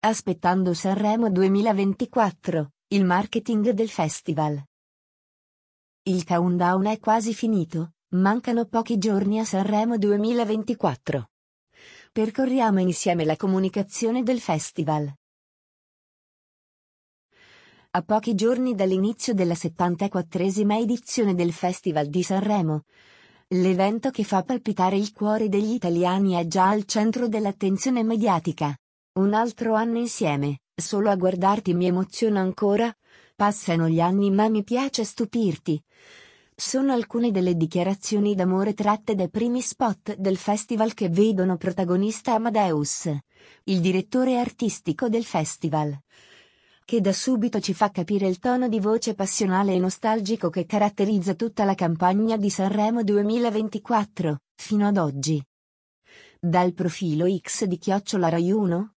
Aspettando Sanremo 2024, il marketing del festival. Il countdown è quasi finito, mancano pochi giorni a Sanremo 2024. Percorriamo insieme la comunicazione del festival. A pochi giorni dall'inizio della 74esima edizione del Festival di Sanremo, l'evento che fa palpitare il cuore degli italiani è già al centro dell'attenzione mediatica. Un altro anno insieme, solo a guardarti mi emoziona ancora. Passano gli anni ma mi piace stupirti. Sono alcune delle dichiarazioni d'amore tratte dai primi spot del festival che vedono protagonista Amadeus, il direttore artistico del festival. Che da subito ci fa capire il tono di voce passionale e nostalgico che caratterizza tutta la campagna di Sanremo 2024, fino ad oggi. Dal profilo X di Chiocciola Rai 1,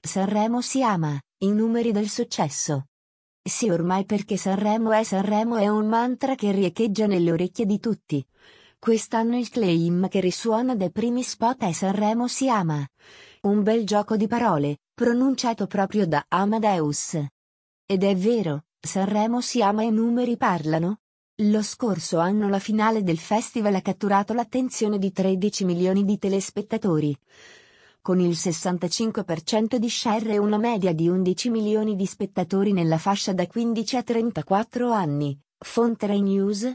Sanremo si ama, i numeri del successo. Sì ormai perché Sanremo è Sanremo è un mantra che riecheggia nelle orecchie di tutti. Quest'anno il claim che risuona dai primi spot è Sanremo si ama. Un bel gioco di parole, pronunciato proprio da Amadeus. Ed è vero, Sanremo si ama e i numeri parlano? Lo scorso anno la finale del festival ha catturato l'attenzione di 13 milioni di telespettatori con il 65% di share e una media di 11 milioni di spettatori nella fascia da 15 a 34 anni. Fonte Rai News?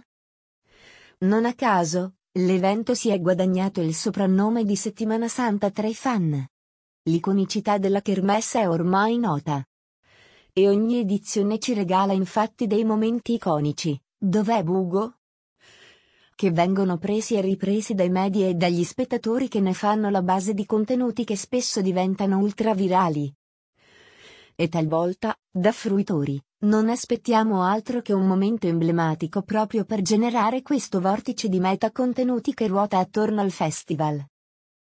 Non a caso, l'evento si è guadagnato il soprannome di Settimana Santa tra i fan. L'iconicità della kermesse è ormai nota. E ogni edizione ci regala infatti dei momenti iconici. Dov'è Bugo? Che vengono presi e ripresi dai media e dagli spettatori che ne fanno la base di contenuti che spesso diventano ultravirali. E talvolta, da fruitori, non aspettiamo altro che un momento emblematico proprio per generare questo vortice di meta contenuti che ruota attorno al festival.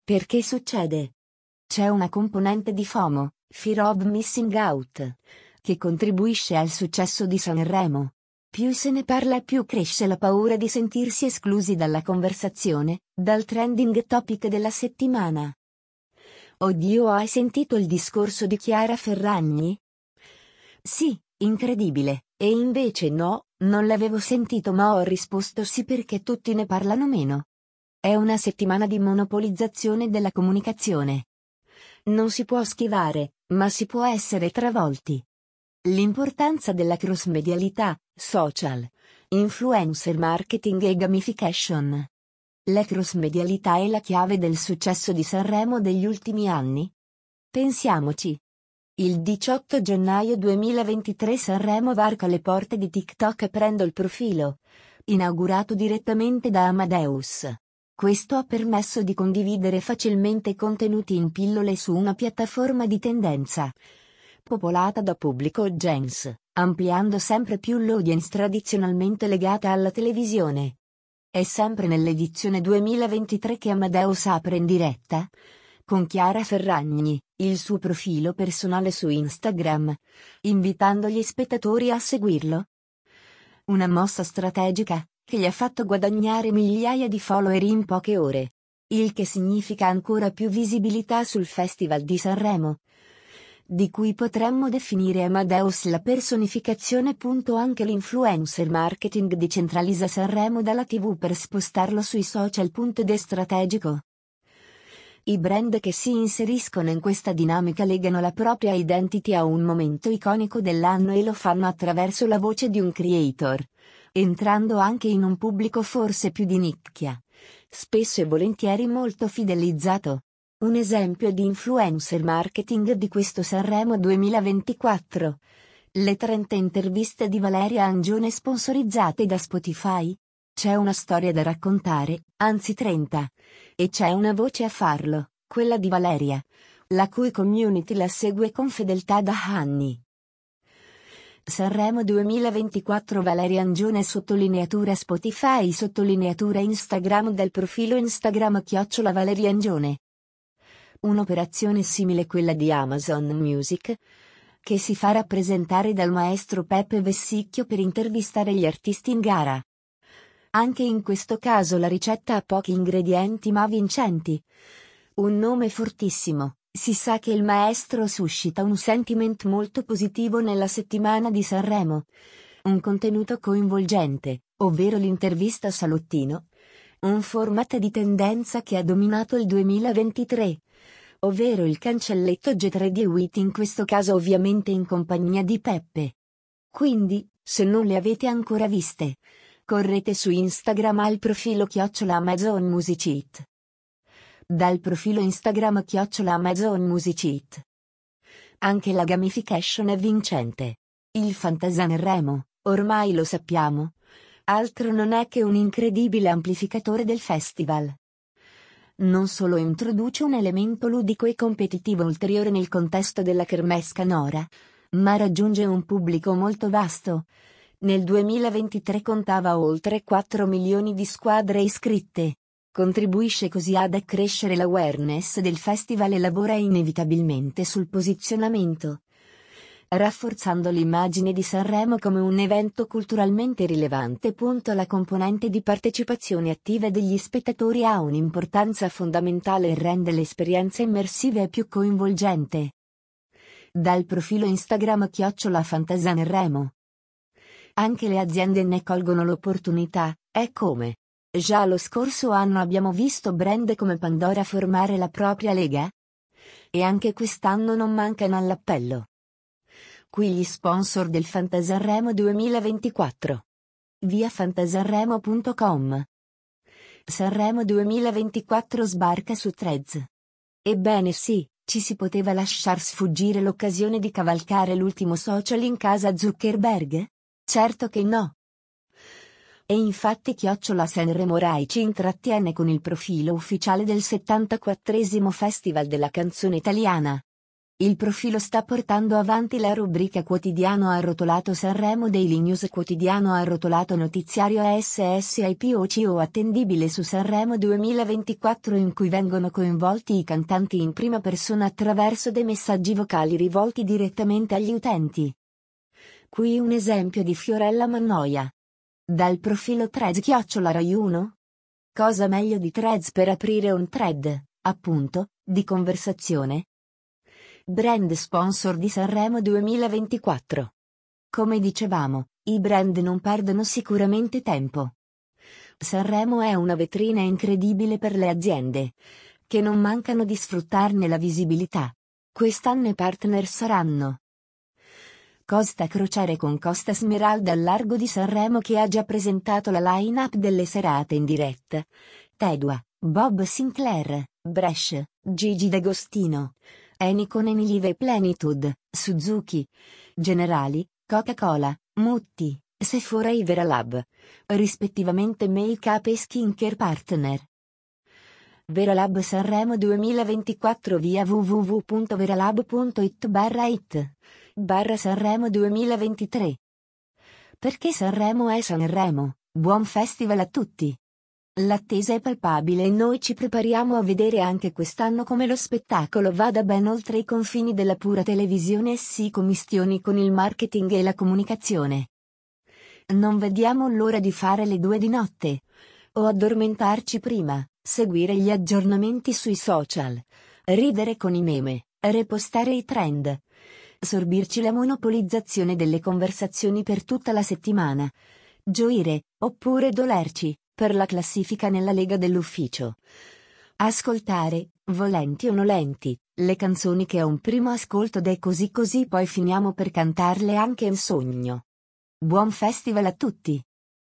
Perché succede? C'è una componente di FOMO, Fear of Missing Out, che contribuisce al successo di Sanremo. Più se ne parla più cresce la paura di sentirsi esclusi dalla conversazione, dal trending topic della settimana. Oddio hai sentito il discorso di Chiara Ferragni? Sì, incredibile, e invece no, non l'avevo sentito ma ho risposto sì perché tutti ne parlano meno. È una settimana di monopolizzazione della comunicazione. Non si può schivare, ma si può essere travolti. L'importanza della cross-medialità, social, influencer marketing e gamification. La cross-medialità è la chiave del successo di Sanremo degli ultimi anni? Pensiamoci. Il 18 gennaio 2023 Sanremo varca le porte di TikTok e prendo il profilo. Inaugurato direttamente da Amadeus. Questo ha permesso di condividere facilmente contenuti in pillole su una piattaforma di tendenza popolata da pubblico gens, ampliando sempre più l'audience tradizionalmente legata alla televisione. È sempre nell'edizione 2023 che Amadeus apre in diretta, con Chiara Ferragni, il suo profilo personale su Instagram, invitando gli spettatori a seguirlo. Una mossa strategica, che gli ha fatto guadagnare migliaia di follower in poche ore. Il che significa ancora più visibilità sul Festival di Sanremo, di cui potremmo definire Amadeus la personificazione. Anche l'influencer marketing decentralizza Sanremo dalla TV per spostarlo sui social. Ed è strategico. I brand che si inseriscono in questa dinamica legano la propria identity a un momento iconico dell'anno e lo fanno attraverso la voce di un creator, entrando anche in un pubblico forse più di nicchia, spesso e volentieri molto fidelizzato. Un esempio di influencer marketing di questo Sanremo 2024. Le 30 interviste di Valeria Angione sponsorizzate da Spotify? C'è una storia da raccontare, anzi 30. E c'è una voce a farlo, quella di Valeria, la cui community la segue con fedeltà da anni. Sanremo 2024 Valeria Angione sottolineatura Spotify sottolineatura Instagram del profilo Instagram chiocciola Valeria Angione un'operazione simile a quella di Amazon Music, che si fa rappresentare dal maestro Peppe Vessicchio per intervistare gli artisti in gara. Anche in questo caso la ricetta ha pochi ingredienti ma vincenti. Un nome fortissimo, Si sa che il maestro suscita un sentiment molto positivo nella settimana di Sanremo. Un contenuto coinvolgente, ovvero l'intervista salottino. Un format di tendenza che ha dominato il 2023 ovvero il cancelletto G3 di Wit in questo caso ovviamente in compagnia di Peppe. Quindi, se non le avete ancora viste, correte su Instagram al profilo chiocciola Amazon Musicit. Dal profilo Instagram chiocciola Amazon Musicit. Anche la gamification è vincente. Il Fantasan Remo, ormai lo sappiamo. Altro non è che un incredibile amplificatore del festival non solo introduce un elemento ludico e competitivo ulteriore nel contesto della kermesse canora, ma raggiunge un pubblico molto vasto. Nel 2023 contava oltre 4 milioni di squadre iscritte. Contribuisce così ad accrescere l'awareness del festival e lavora inevitabilmente sul posizionamento rafforzando l'immagine di Sanremo come un evento culturalmente rilevante. La componente di partecipazione attiva degli spettatori ha un'importanza fondamentale e rende l'esperienza immersiva e più coinvolgente. Dal profilo Instagram chiocciola Fantasanremo. Anche le aziende ne colgono l'opportunità, è come. Già lo scorso anno abbiamo visto brand come Pandora formare la propria lega? E anche quest'anno non mancano all'appello. Qui gli sponsor del Fantasarremo 2024. Via fantasarremo.com. Sanremo 2024 sbarca su Threads. Ebbene sì, ci si poteva lasciar sfuggire l'occasione di cavalcare l'ultimo social in casa Zuckerberg? Certo che no. E infatti Chiocciola Sanremo Rai ci intrattiene con il profilo ufficiale del 74 Festival della canzone italiana. Il profilo sta portando avanti la rubrica quotidiano arrotolato Sanremo Daily News quotidiano arrotolato notiziario SSIPOCO attendibile su Sanremo 2024 in cui vengono coinvolti i cantanti in prima persona attraverso dei messaggi vocali rivolti direttamente agli utenti. Qui un esempio di Fiorella Mannoia. Dal profilo Threads chiocciola Rai 1? Cosa meglio di Threads per aprire un thread, appunto, di conversazione? Brand sponsor di Sanremo 2024. Come dicevamo, i brand non perdono sicuramente tempo. Sanremo è una vetrina incredibile per le aziende, che non mancano di sfruttarne la visibilità. Quest'anno i partner saranno Costa Crociere con Costa Smeralda al largo di Sanremo che ha già presentato la line-up delle serate in diretta. Tedua, Bob Sinclair, Bresh, Gigi D'Agostino, Enicon Enilive Plenitude, Suzuki. Generali, Coca-Cola, Mutti, Sephora e Veralab. Rispettivamente Make-up e Skincare Partner. Veralab Sanremo 2024 via www.veralab.it barra it barra Sanremo 2023. Perché Sanremo è Sanremo, buon festival a tutti! L'attesa è palpabile e noi ci prepariamo a vedere anche quest'anno come lo spettacolo vada ben oltre i confini della pura televisione e si commistioni con il marketing e la comunicazione. Non vediamo l'ora di fare le due di notte. O addormentarci prima, seguire gli aggiornamenti sui social, ridere con i meme, repostare i trend, sorbirci la monopolizzazione delle conversazioni per tutta la settimana, gioire, oppure dolerci, per la classifica nella lega dell'ufficio. Ascoltare, volenti o nolenti, le canzoni che ho un primo ascolto dei così così poi finiamo per cantarle anche in sogno. Buon festival a tutti!